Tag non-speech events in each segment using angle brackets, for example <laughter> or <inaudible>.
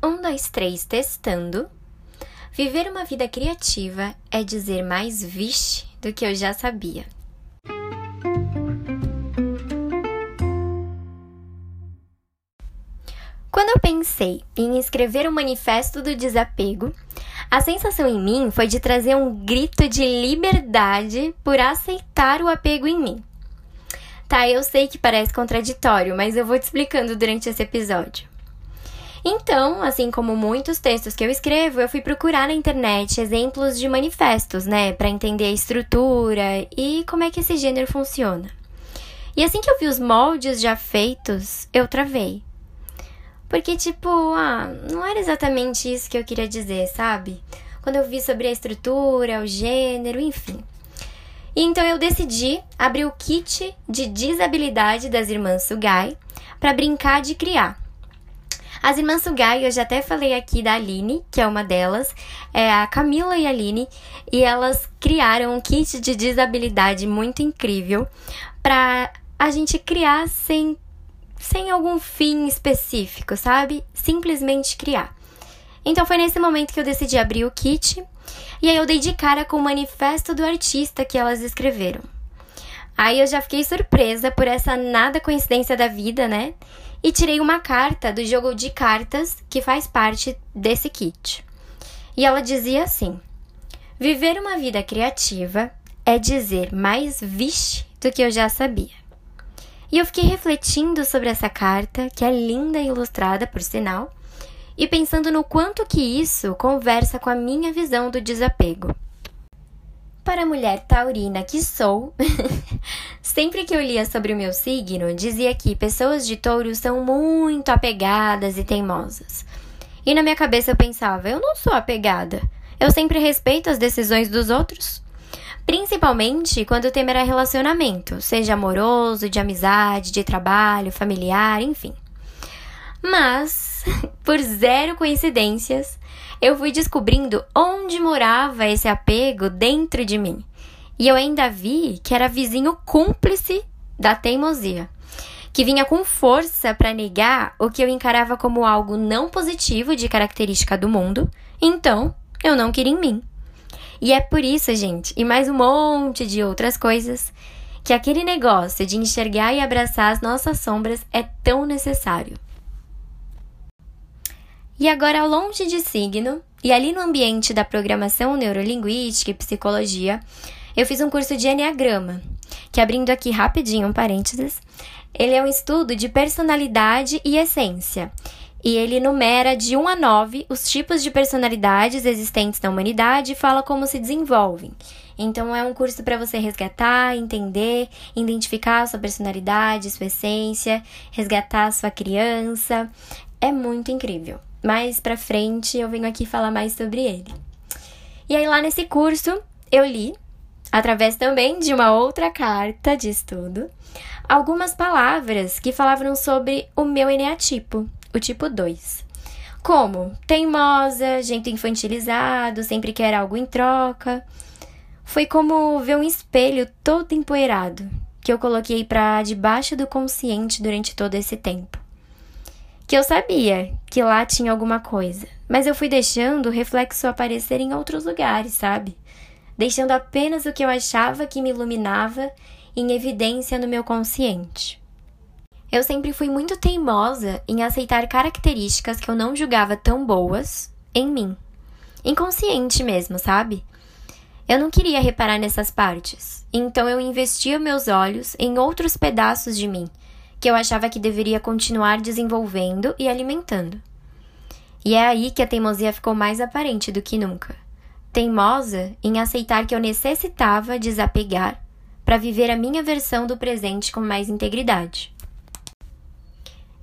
Um, dois, três, testando. Viver uma vida criativa é dizer mais vixe do que eu já sabia. Quando eu pensei em escrever um manifesto do desapego, a sensação em mim foi de trazer um grito de liberdade por aceitar o apego em mim. Tá, eu sei que parece contraditório, mas eu vou te explicando durante esse episódio. Então, assim como muitos textos que eu escrevo, eu fui procurar na internet exemplos de manifestos, né, para entender a estrutura e como é que esse gênero funciona. E assim que eu vi os moldes já feitos, eu travei. Porque, tipo, ah, não era exatamente isso que eu queria dizer, sabe? Quando eu vi sobre a estrutura, o gênero, enfim. E então eu decidi abrir o kit de desabilidade das irmãs Sugai para brincar de criar. As irmãs Sugai, eu já até falei aqui da Aline, que é uma delas, é a Camila e a Aline, e elas criaram um kit de desabilidade muito incrível para a gente criar sem, sem algum fim específico, sabe? Simplesmente criar. Então foi nesse momento que eu decidi abrir o kit e aí eu dei de cara com o manifesto do artista que elas escreveram. Aí eu já fiquei surpresa por essa nada coincidência da vida, né? E tirei uma carta do jogo de cartas que faz parte desse kit. E ela dizia assim: Viver uma vida criativa é dizer mais vixe do que eu já sabia. E eu fiquei refletindo sobre essa carta, que é linda e ilustrada, por sinal, e pensando no quanto que isso conversa com a minha visão do desapego. Para a mulher taurina que sou, <laughs> sempre que eu lia sobre o meu signo, dizia que pessoas de touro são muito apegadas e teimosas. E na minha cabeça eu pensava, eu não sou apegada. Eu sempre respeito as decisões dos outros. Principalmente quando o tema era relacionamento, seja amoroso, de amizade, de trabalho, familiar, enfim. Mas, <laughs> por zero coincidências, eu fui descobrindo onde morava esse apego dentro de mim. E eu ainda vi que era vizinho cúmplice da teimosia, que vinha com força para negar o que eu encarava como algo não positivo de característica do mundo, então eu não queria em mim. E é por isso, gente, e mais um monte de outras coisas, que aquele negócio de enxergar e abraçar as nossas sombras é tão necessário. E agora, longe de signo, e ali no ambiente da programação neurolinguística e psicologia, eu fiz um curso de Enneagrama, que abrindo aqui rapidinho um parênteses, ele é um estudo de personalidade e essência. E ele numera de 1 a 9 os tipos de personalidades existentes na humanidade e fala como se desenvolvem. Então é um curso para você resgatar, entender, identificar a sua personalidade, sua essência, resgatar a sua criança. É muito incrível mais pra frente eu venho aqui falar mais sobre ele. E aí, lá nesse curso, eu li, através também de uma outra carta de estudo, algumas palavras que falavam sobre o meu eneatipo, o tipo 2. Como teimosa, gente infantilizado, sempre quer algo em troca. Foi como ver um espelho todo empoeirado que eu coloquei para debaixo do consciente durante todo esse tempo que eu sabia que lá tinha alguma coisa, mas eu fui deixando o reflexo aparecer em outros lugares, sabe? Deixando apenas o que eu achava que me iluminava em evidência no meu consciente. Eu sempre fui muito teimosa em aceitar características que eu não julgava tão boas em mim. Inconsciente mesmo, sabe? Eu não queria reparar nessas partes, então eu investia meus olhos em outros pedaços de mim que eu achava que deveria continuar desenvolvendo e alimentando. E é aí que a teimosia ficou mais aparente do que nunca. Teimosa em aceitar que eu necessitava desapegar para viver a minha versão do presente com mais integridade.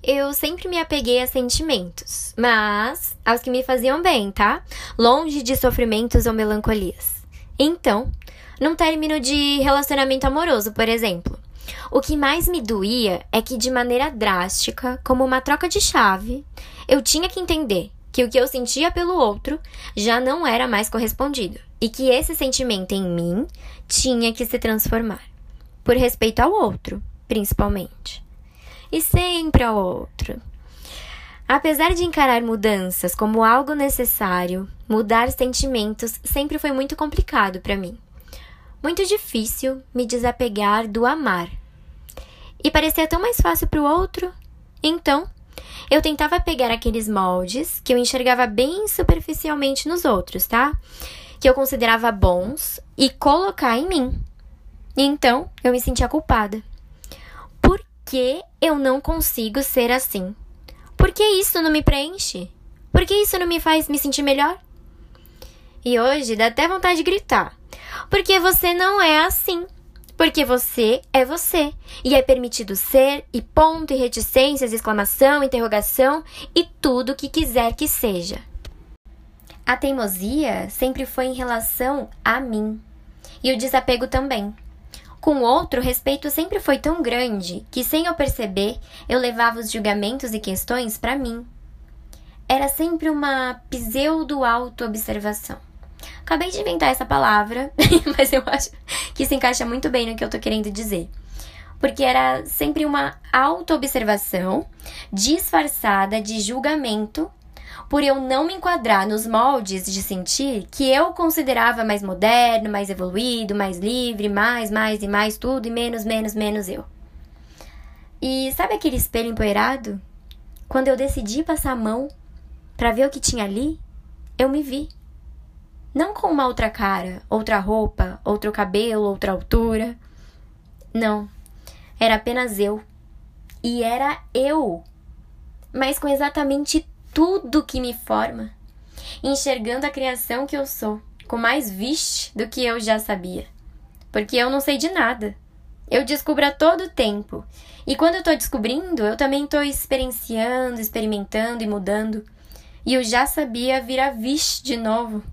Eu sempre me apeguei a sentimentos, mas aos que me faziam bem, tá? Longe de sofrimentos ou melancolias. Então, num término de relacionamento amoroso, por exemplo, o que mais me doía é que, de maneira drástica, como uma troca de chave, eu tinha que entender que o que eu sentia pelo outro já não era mais correspondido e que esse sentimento em mim tinha que se transformar. Por respeito ao outro, principalmente. E sempre ao outro. Apesar de encarar mudanças como algo necessário, mudar sentimentos sempre foi muito complicado para mim. Muito difícil me desapegar do amar. E parecia tão mais fácil para o outro. Então, eu tentava pegar aqueles moldes que eu enxergava bem superficialmente nos outros, tá? Que eu considerava bons e colocar em mim. E então, eu me sentia culpada. Por que eu não consigo ser assim? Por que isso não me preenche? Por que isso não me faz me sentir melhor? E hoje dá até vontade de gritar. Porque você não é assim. Porque você é você. E é permitido ser, e ponto, e reticências, exclamação, interrogação e tudo o que quiser que seja. A teimosia sempre foi em relação a mim. E o desapego também. Com o outro, o respeito sempre foi tão grande que, sem eu perceber, eu levava os julgamentos e questões para mim. Era sempre uma pseudo-auto-observação. Acabei de inventar essa palavra, <laughs> mas eu acho que se encaixa muito bem no que eu tô querendo dizer. Porque era sempre uma auto-observação disfarçada de julgamento por eu não me enquadrar nos moldes de sentir que eu considerava mais moderno, mais evoluído, mais livre, mais, mais e mais tudo e menos, menos, menos eu. E sabe aquele espelho empoeirado? Quando eu decidi passar a mão para ver o que tinha ali, eu me vi. Não com uma outra cara, outra roupa, outro cabelo, outra altura. Não. Era apenas eu. E era eu. Mas com exatamente tudo que me forma, enxergando a criação que eu sou, com mais vixe do que eu já sabia. Porque eu não sei de nada. Eu descubro a todo tempo. E quando eu tô descobrindo, eu também tô experienciando, experimentando e mudando. E eu já sabia virar vixe de novo.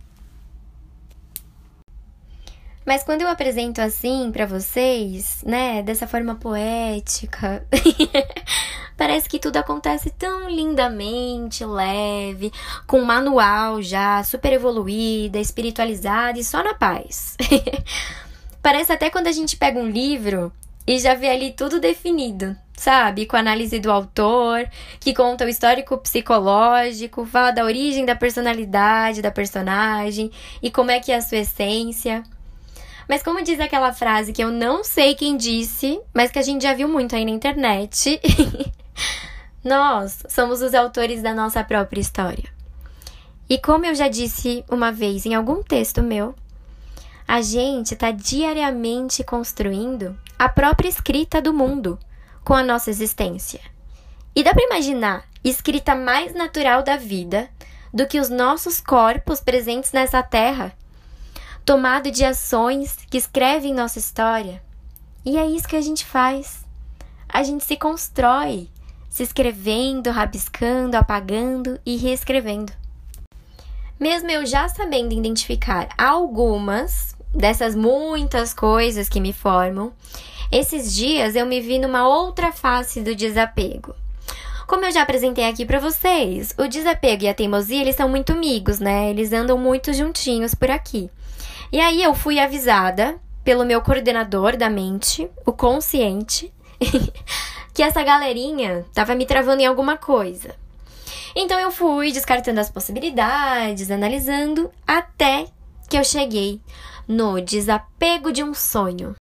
Mas quando eu apresento assim para vocês, né, dessa forma poética, <laughs> Parece que tudo acontece tão lindamente, leve, com um manual já super evoluída, espiritualizada e só na paz. <laughs> Parece até quando a gente pega um livro e já vê ali tudo definido, sabe? Com a análise do autor, que conta o histórico psicológico, fala da origem da personalidade da personagem e como é que é a sua essência. Mas como diz aquela frase que eu não sei quem disse, mas que a gente já viu muito aí na internet, <laughs> Nós somos os autores da nossa própria história. E como eu já disse uma vez em algum texto meu, a gente está diariamente construindo a própria escrita do mundo com a nossa existência. E dá para imaginar escrita mais natural da vida do que os nossos corpos presentes nessa terra, tomado de ações que escrevem nossa história. E é isso que a gente faz. A gente se constrói se escrevendo, rabiscando, apagando e reescrevendo. Mesmo eu já sabendo identificar algumas dessas muitas coisas que me formam, esses dias eu me vi numa outra face do desapego. Como eu já apresentei aqui para vocês, o desapego e a teimosia, eles são muito amigos, né? Eles andam muito juntinhos por aqui. E aí eu fui avisada pelo meu coordenador da mente, o consciente, <laughs> que essa galerinha tava me travando em alguma coisa. Então eu fui descartando as possibilidades, analisando, até que eu cheguei no desapego de um sonho.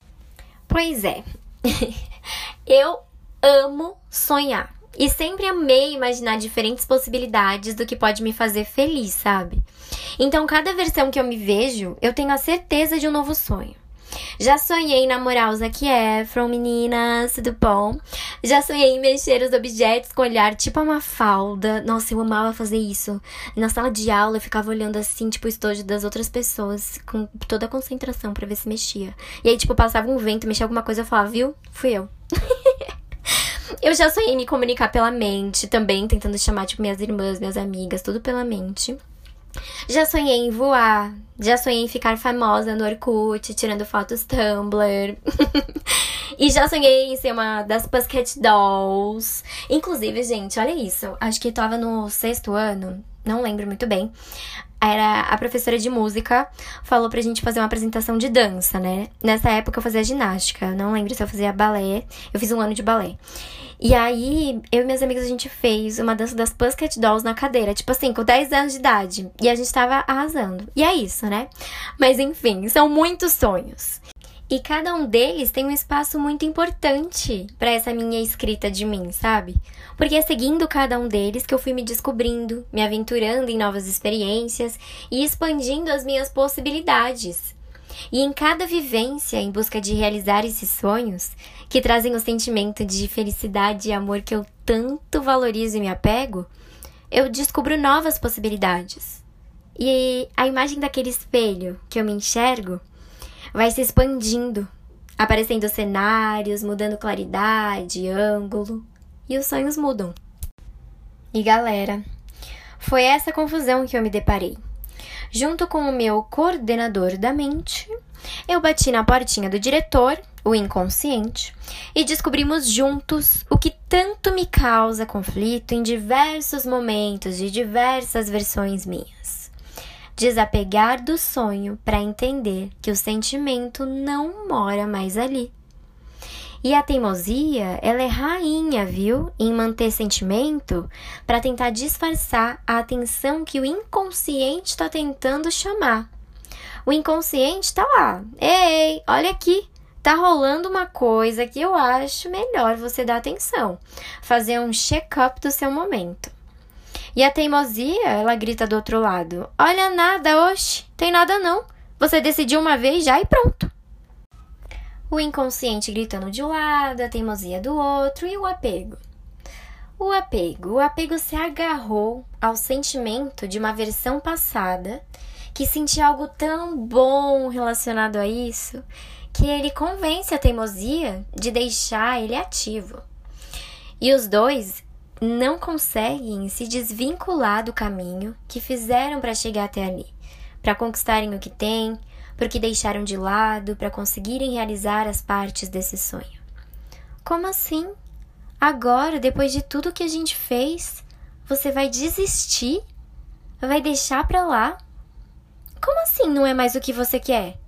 Pois é, <laughs> eu amo sonhar. E sempre amei imaginar diferentes possibilidades do que pode me fazer feliz, sabe? Então, cada versão que eu me vejo, eu tenho a certeza de um novo sonho. Já sonhei em namorar o Zac Efron, meninas, tudo bom? Já sonhei em mexer os objetos com olhar tipo uma falda. Nossa, eu amava fazer isso. Na sala de aula eu ficava olhando assim, tipo, o estojo das outras pessoas, com toda a concentração para ver se mexia. E aí, tipo, passava um vento, mexia alguma coisa, eu falava, viu? Fui eu. <laughs> eu já sonhei me comunicar pela mente também, tentando chamar, tipo, minhas irmãs, minhas amigas, tudo pela mente. Já sonhei em voar, já sonhei em ficar famosa no Orkut, tirando fotos Tumblr. <laughs> e já sonhei em ser uma das Pussycat Dolls. Inclusive, gente, olha isso. Acho que tava no sexto ano, não lembro muito bem. Era a professora de música falou pra gente fazer uma apresentação de dança, né? Nessa época eu fazia ginástica, não lembro se eu fazia balé. Eu fiz um ano de balé. E aí, eu e minhas amigas, a gente fez uma dança das Pussycat Dolls na cadeira, tipo assim, com 10 anos de idade. E a gente tava arrasando. E é isso, né? Mas enfim, são muitos sonhos. E cada um deles tem um espaço muito importante para essa minha escrita de mim, sabe? Porque é seguindo cada um deles que eu fui me descobrindo, me aventurando em novas experiências e expandindo as minhas possibilidades. E em cada vivência em busca de realizar esses sonhos, que trazem o sentimento de felicidade e amor que eu tanto valorizo e me apego, eu descubro novas possibilidades. E a imagem daquele espelho que eu me enxergo vai se expandindo, aparecendo cenários, mudando claridade, ângulo, e os sonhos mudam. E galera, foi essa confusão que eu me deparei. Junto com o meu coordenador da mente, eu bati na portinha do diretor, o inconsciente, e descobrimos juntos o que tanto me causa conflito em diversos momentos de diversas versões minhas. Desapegar do sonho para entender que o sentimento não mora mais ali. E a teimosia, ela é rainha, viu, em manter sentimento para tentar disfarçar a atenção que o inconsciente está tentando chamar. O inconsciente está lá. Ei, olha aqui. Tá rolando uma coisa que eu acho melhor você dar atenção. Fazer um check-up do seu momento. E a teimosia, ela grita do outro lado: Olha nada, oxe, tem nada não. Você decidiu uma vez já e pronto o inconsciente gritando de um lado, a teimosia do outro e o apego. O apego. O apego se agarrou ao sentimento de uma versão passada que sentia algo tão bom relacionado a isso que ele convence a teimosia de deixar ele ativo. E os dois não conseguem se desvincular do caminho que fizeram para chegar até ali, para conquistarem o que têm, porque deixaram de lado para conseguirem realizar as partes desse sonho. Como assim? Agora, depois de tudo que a gente fez, você vai desistir? Vai deixar para lá? Como assim não é mais o que você quer?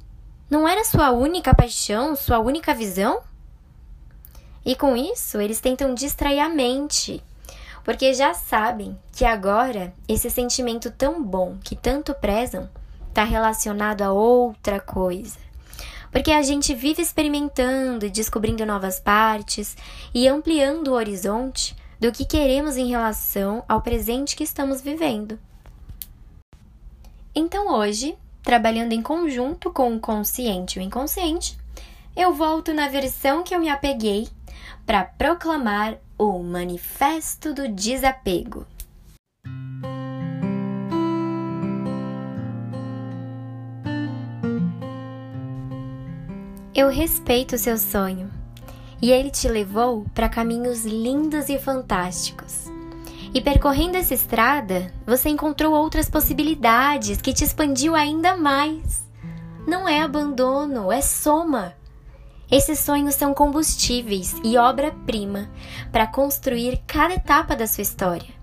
Não era sua única paixão, sua única visão? E com isso, eles tentam distrair a mente, porque já sabem que agora esse sentimento tão bom que tanto prezam está relacionado a outra coisa. Porque a gente vive experimentando e descobrindo novas partes e ampliando o horizonte do que queremos em relação ao presente que estamos vivendo. Então hoje, trabalhando em conjunto com o consciente e o inconsciente, eu volto na versão que eu me apeguei para proclamar o Manifesto do Desapego. Eu respeito o seu sonho e ele te levou para caminhos lindos e fantásticos. E percorrendo essa estrada, você encontrou outras possibilidades que te expandiu ainda mais. Não é abandono, é soma. Esses sonhos são combustíveis e obra-prima para construir cada etapa da sua história.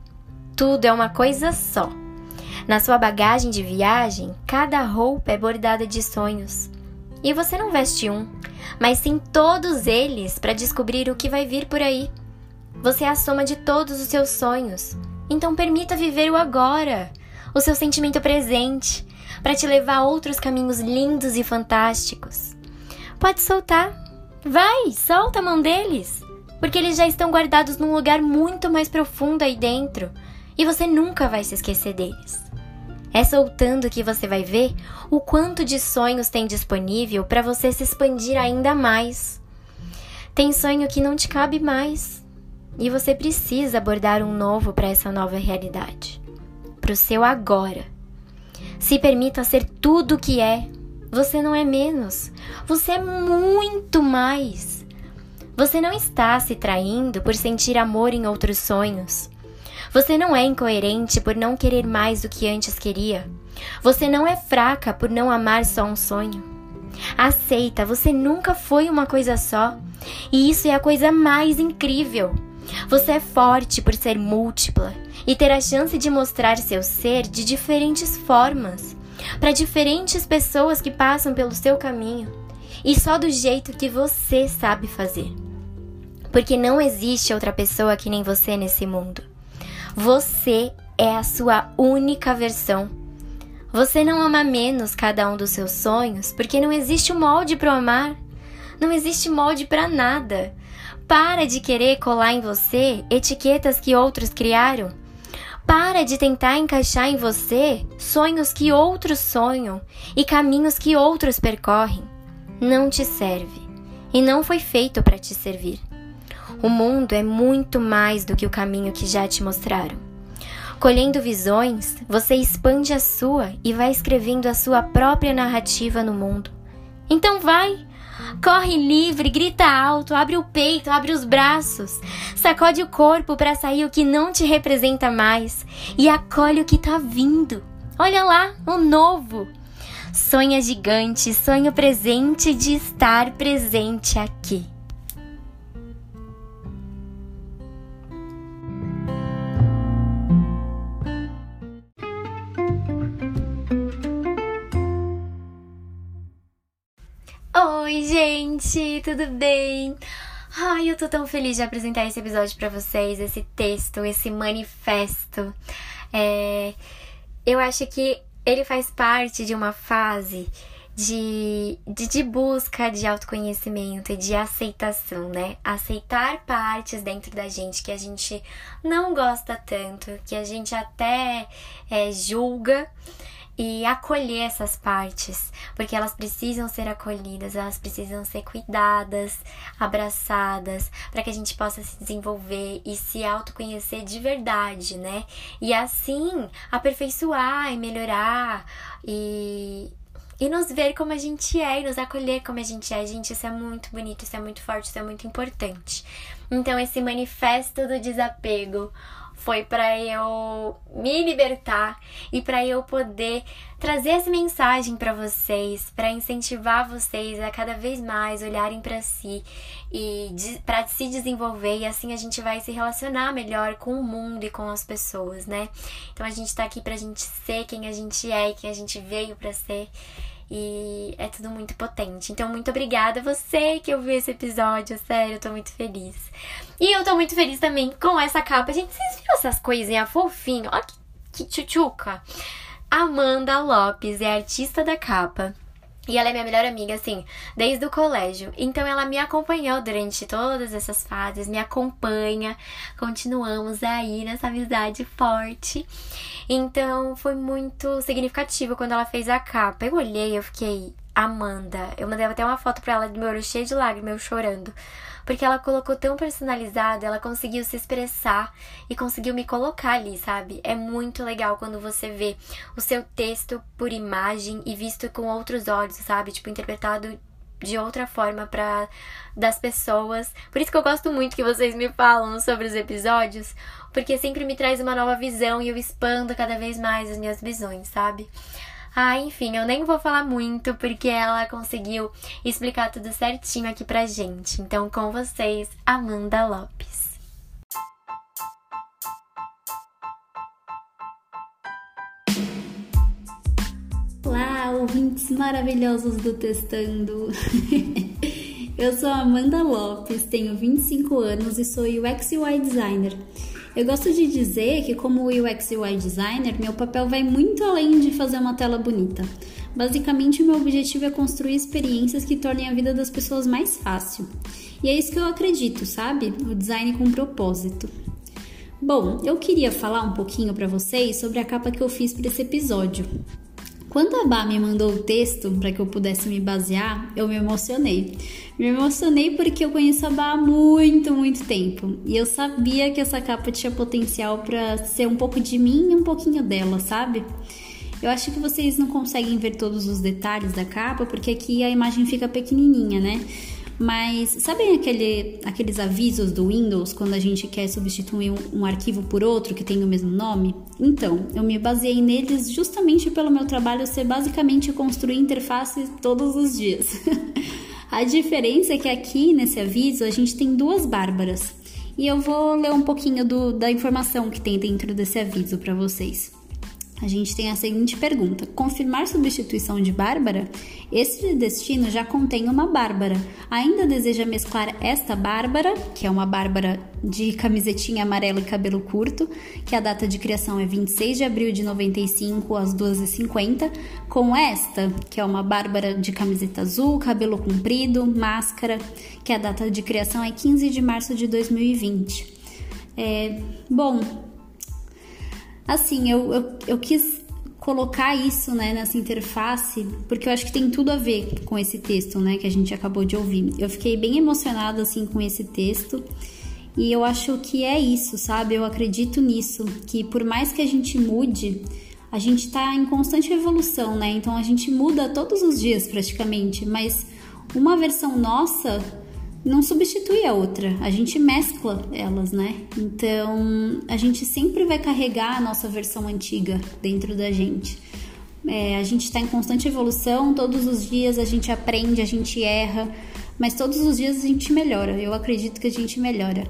Tudo é uma coisa só. Na sua bagagem de viagem, cada roupa é bordada de sonhos. E você não veste um, mas sim todos eles para descobrir o que vai vir por aí. Você é a soma de todos os seus sonhos. Então permita viver o agora, o seu sentimento presente, para te levar a outros caminhos lindos e fantásticos. Pode soltar. Vai, solta a mão deles, porque eles já estão guardados num lugar muito mais profundo aí dentro, e você nunca vai se esquecer deles. É soltando que você vai ver o quanto de sonhos tem disponível para você se expandir ainda mais. Tem sonho que não te cabe mais e você precisa abordar um novo para essa nova realidade, para o seu agora. Se permita ser tudo o que é. Você não é menos, você é muito mais. Você não está se traindo por sentir amor em outros sonhos. Você não é incoerente por não querer mais do que antes queria. Você não é fraca por não amar só um sonho. Aceita, você nunca foi uma coisa só. E isso é a coisa mais incrível. Você é forte por ser múltipla e ter a chance de mostrar seu ser de diferentes formas para diferentes pessoas que passam pelo seu caminho e só do jeito que você sabe fazer. porque não existe outra pessoa que nem você nesse mundo. Você é a sua única versão. Você não ama menos cada um dos seus sonhos, porque não existe um molde para amar. Não existe molde para nada. Para de querer colar em você etiquetas que outros criaram. Para de tentar encaixar em você sonhos que outros sonham e caminhos que outros percorrem. Não te serve e não foi feito para te servir. O mundo é muito mais do que o caminho que já te mostraram. Colhendo visões, você expande a sua e vai escrevendo a sua própria narrativa no mundo. Então vai! Corre livre, grita alto, abre o peito, abre os braços, sacode o corpo para sair o que não te representa mais e acolhe o que tá vindo. Olha lá, o novo. Sonha gigante, sonho presente de estar presente aqui. Oi, gente, tudo bem? Ai, eu tô tão feliz de apresentar esse episódio para vocês, esse texto, esse manifesto. É, eu acho que ele faz parte de uma fase de, de, de, busca de autoconhecimento e de aceitação, né? Aceitar partes dentro da gente que a gente não gosta tanto, que a gente até é, julga e acolher essas partes, porque elas precisam ser acolhidas, elas precisam ser cuidadas, abraçadas, para que a gente possa se desenvolver e se autoconhecer de verdade, né? E assim aperfeiçoar e melhorar e e nos ver como a gente é e nos acolher como a gente é. Gente, isso é muito bonito, isso é muito forte, isso é muito importante. Então, esse manifesto do desapego foi para eu me libertar e para eu poder trazer essa mensagem para vocês, para incentivar vocês a cada vez mais olharem para si e para se desenvolver e assim a gente vai se relacionar melhor com o mundo e com as pessoas, né? Então a gente tá aqui pra gente ser quem a gente é e quem a gente veio para ser. E é tudo muito potente. Então, muito obrigada a você que ouviu esse episódio. Sério, eu tô muito feliz. E eu tô muito feliz também com essa capa. Gente, vocês viram essas coisinhas fofinhas? Olha que, que tchutchuca. Amanda Lopes é artista da capa. E ela é minha melhor amiga, assim, desde o colégio. Então ela me acompanhou durante todas essas fases, me acompanha. Continuamos aí nessa amizade forte. Então foi muito significativo quando ela fez a capa. Eu olhei, eu fiquei, Amanda. Eu mandei até uma foto pra ela do meu olho cheio de lágrimas, eu chorando porque ela colocou tão personalizado, ela conseguiu se expressar e conseguiu me colocar ali, sabe? É muito legal quando você vê o seu texto por imagem e visto com outros olhos, sabe? Tipo, interpretado de outra forma para das pessoas. Por isso que eu gosto muito que vocês me falam sobre os episódios, porque sempre me traz uma nova visão e eu expando cada vez mais as minhas visões, sabe? Ah, enfim, eu nem vou falar muito porque ela conseguiu explicar tudo certinho aqui pra gente. Então, com vocês, Amanda Lopes. Olá, ouvintes maravilhosos do Testando. <laughs> eu sou Amanda Lopes, tenho 25 anos e sou UX UI designer. Eu gosto de dizer que, como UX UI designer, meu papel vai muito além de fazer uma tela bonita. Basicamente, o meu objetivo é construir experiências que tornem a vida das pessoas mais fácil. E é isso que eu acredito, sabe? O design com propósito. Bom, eu queria falar um pouquinho para vocês sobre a capa que eu fiz para esse episódio. Quando a Bá me mandou o texto para que eu pudesse me basear, eu me emocionei. Me emocionei porque eu conheço a Bá há muito, muito tempo e eu sabia que essa capa tinha potencial para ser um pouco de mim e um pouquinho dela, sabe? Eu acho que vocês não conseguem ver todos os detalhes da capa porque aqui a imagem fica pequenininha, né? Mas sabem aquele, aqueles avisos do Windows quando a gente quer substituir um, um, arquivo por outro que tem o mesmo nome? Então, eu me baseei neles justamente pelo meu trabalho ser basicamente construir interfaces todos os dias. <laughs> a diferença é que aqui nesse aviso a gente tem duas Bárbaras. E eu vou ler um pouquinho do, da informação que tem dentro desse aviso para vocês. A gente tem a seguinte pergunta: confirmar substituição de Bárbara? Este destino já contém uma Bárbara. Ainda deseja mesclar esta Bárbara, que é uma Bárbara de camisetinha amarela e cabelo curto, que a data de criação é 26 de abril de 95 às 2h50, com esta, que é uma Bárbara de camiseta azul, cabelo comprido, máscara, que a data de criação é 15 de março de 2020. É, bom, Assim, eu, eu, eu quis colocar isso né, nessa interface, porque eu acho que tem tudo a ver com esse texto né, que a gente acabou de ouvir. Eu fiquei bem emocionada assim, com esse texto. E eu acho que é isso, sabe? Eu acredito nisso, que por mais que a gente mude, a gente está em constante evolução, né? Então a gente muda todos os dias praticamente, mas uma versão nossa não substitui a outra, a gente mescla elas, né? Então a gente sempre vai carregar a nossa versão antiga dentro da gente. É, a gente está em constante evolução, todos os dias a gente aprende, a gente erra, mas todos os dias a gente melhora. Eu acredito que a gente melhora.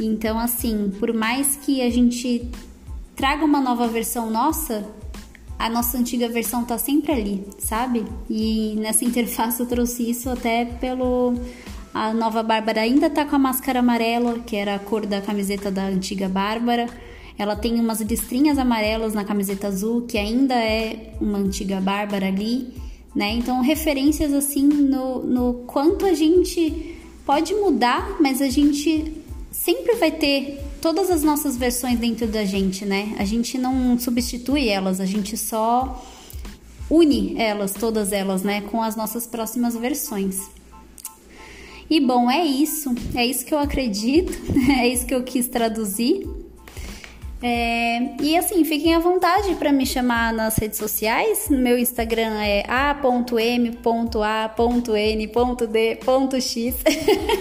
Então, assim, por mais que a gente traga uma nova versão nossa, a nossa antiga versão tá sempre ali, sabe? E nessa <laughs> interface eu trouxe isso até pelo a nova Bárbara ainda tá com a máscara amarela, que era a cor da camiseta da antiga Bárbara. Ela tem umas listrinhas amarelas na camiseta azul, que ainda é uma antiga Bárbara ali, né? Então, referências assim no, no quanto a gente pode mudar, mas a gente sempre vai ter todas as nossas versões dentro da gente, né? A gente não substitui elas, a gente só une elas, todas elas, né, com as nossas próximas versões. E bom, é isso. É isso que eu acredito, <laughs> é isso que eu quis traduzir. É, e assim, fiquem à vontade para me chamar nas redes sociais. Meu Instagram é a.m.a.n.d.x.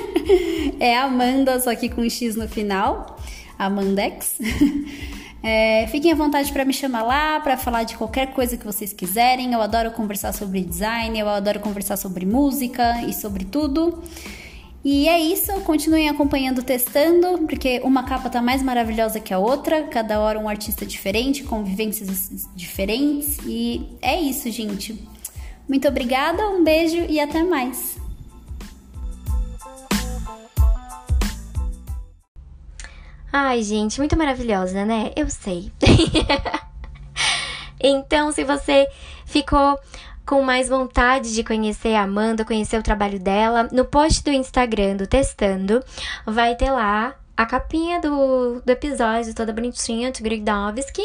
<laughs> é Amanda, só que com X no final. Amandex. <laughs> É, fiquem à vontade para me chamar lá, para falar de qualquer coisa que vocês quiserem. Eu adoro conversar sobre design, eu adoro conversar sobre música e sobre tudo. E é isso, continuem acompanhando, testando, porque uma capa tá mais maravilhosa que a outra, cada hora um artista diferente, com vivências diferentes. E é isso, gente. Muito obrigada, um beijo e até mais. Ai, gente, muito maravilhosa, né? Eu sei. <laughs> então, se você ficou com mais vontade de conhecer a Amanda, conhecer o trabalho dela, no post do Instagram do Testando, vai ter lá a capinha do, do episódio, toda bonitinha, de Grigdowski.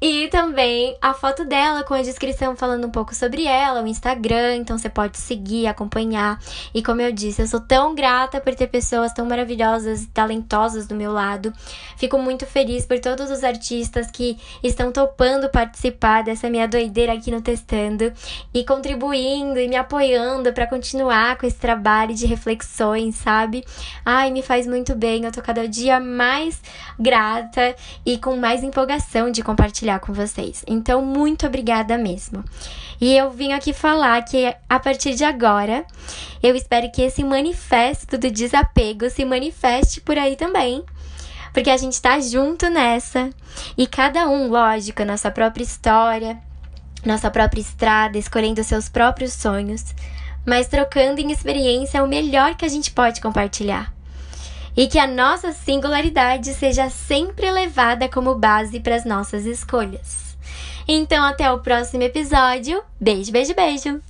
E também a foto dela com a descrição falando um pouco sobre ela, o Instagram, então você pode seguir, acompanhar. E como eu disse, eu sou tão grata por ter pessoas tão maravilhosas e talentosas do meu lado. Fico muito feliz por todos os artistas que estão topando participar dessa minha doideira aqui no Testando e contribuindo e me apoiando para continuar com esse trabalho de reflexões, sabe? Ai, me faz muito bem, eu tô cada dia mais grata e com mais empolgação de compartilhar com vocês. Então, muito obrigada mesmo. E eu vim aqui falar que a partir de agora, eu espero que esse manifesto do desapego se manifeste por aí também. Porque a gente tá junto nessa. E cada um, lógico, nossa própria história, nossa própria estrada, escolhendo seus próprios sonhos, mas trocando em experiência o melhor que a gente pode compartilhar e que a nossa singularidade seja sempre levada como base para as nossas escolhas. Então, até o próximo episódio. Beijo, beijo, beijo!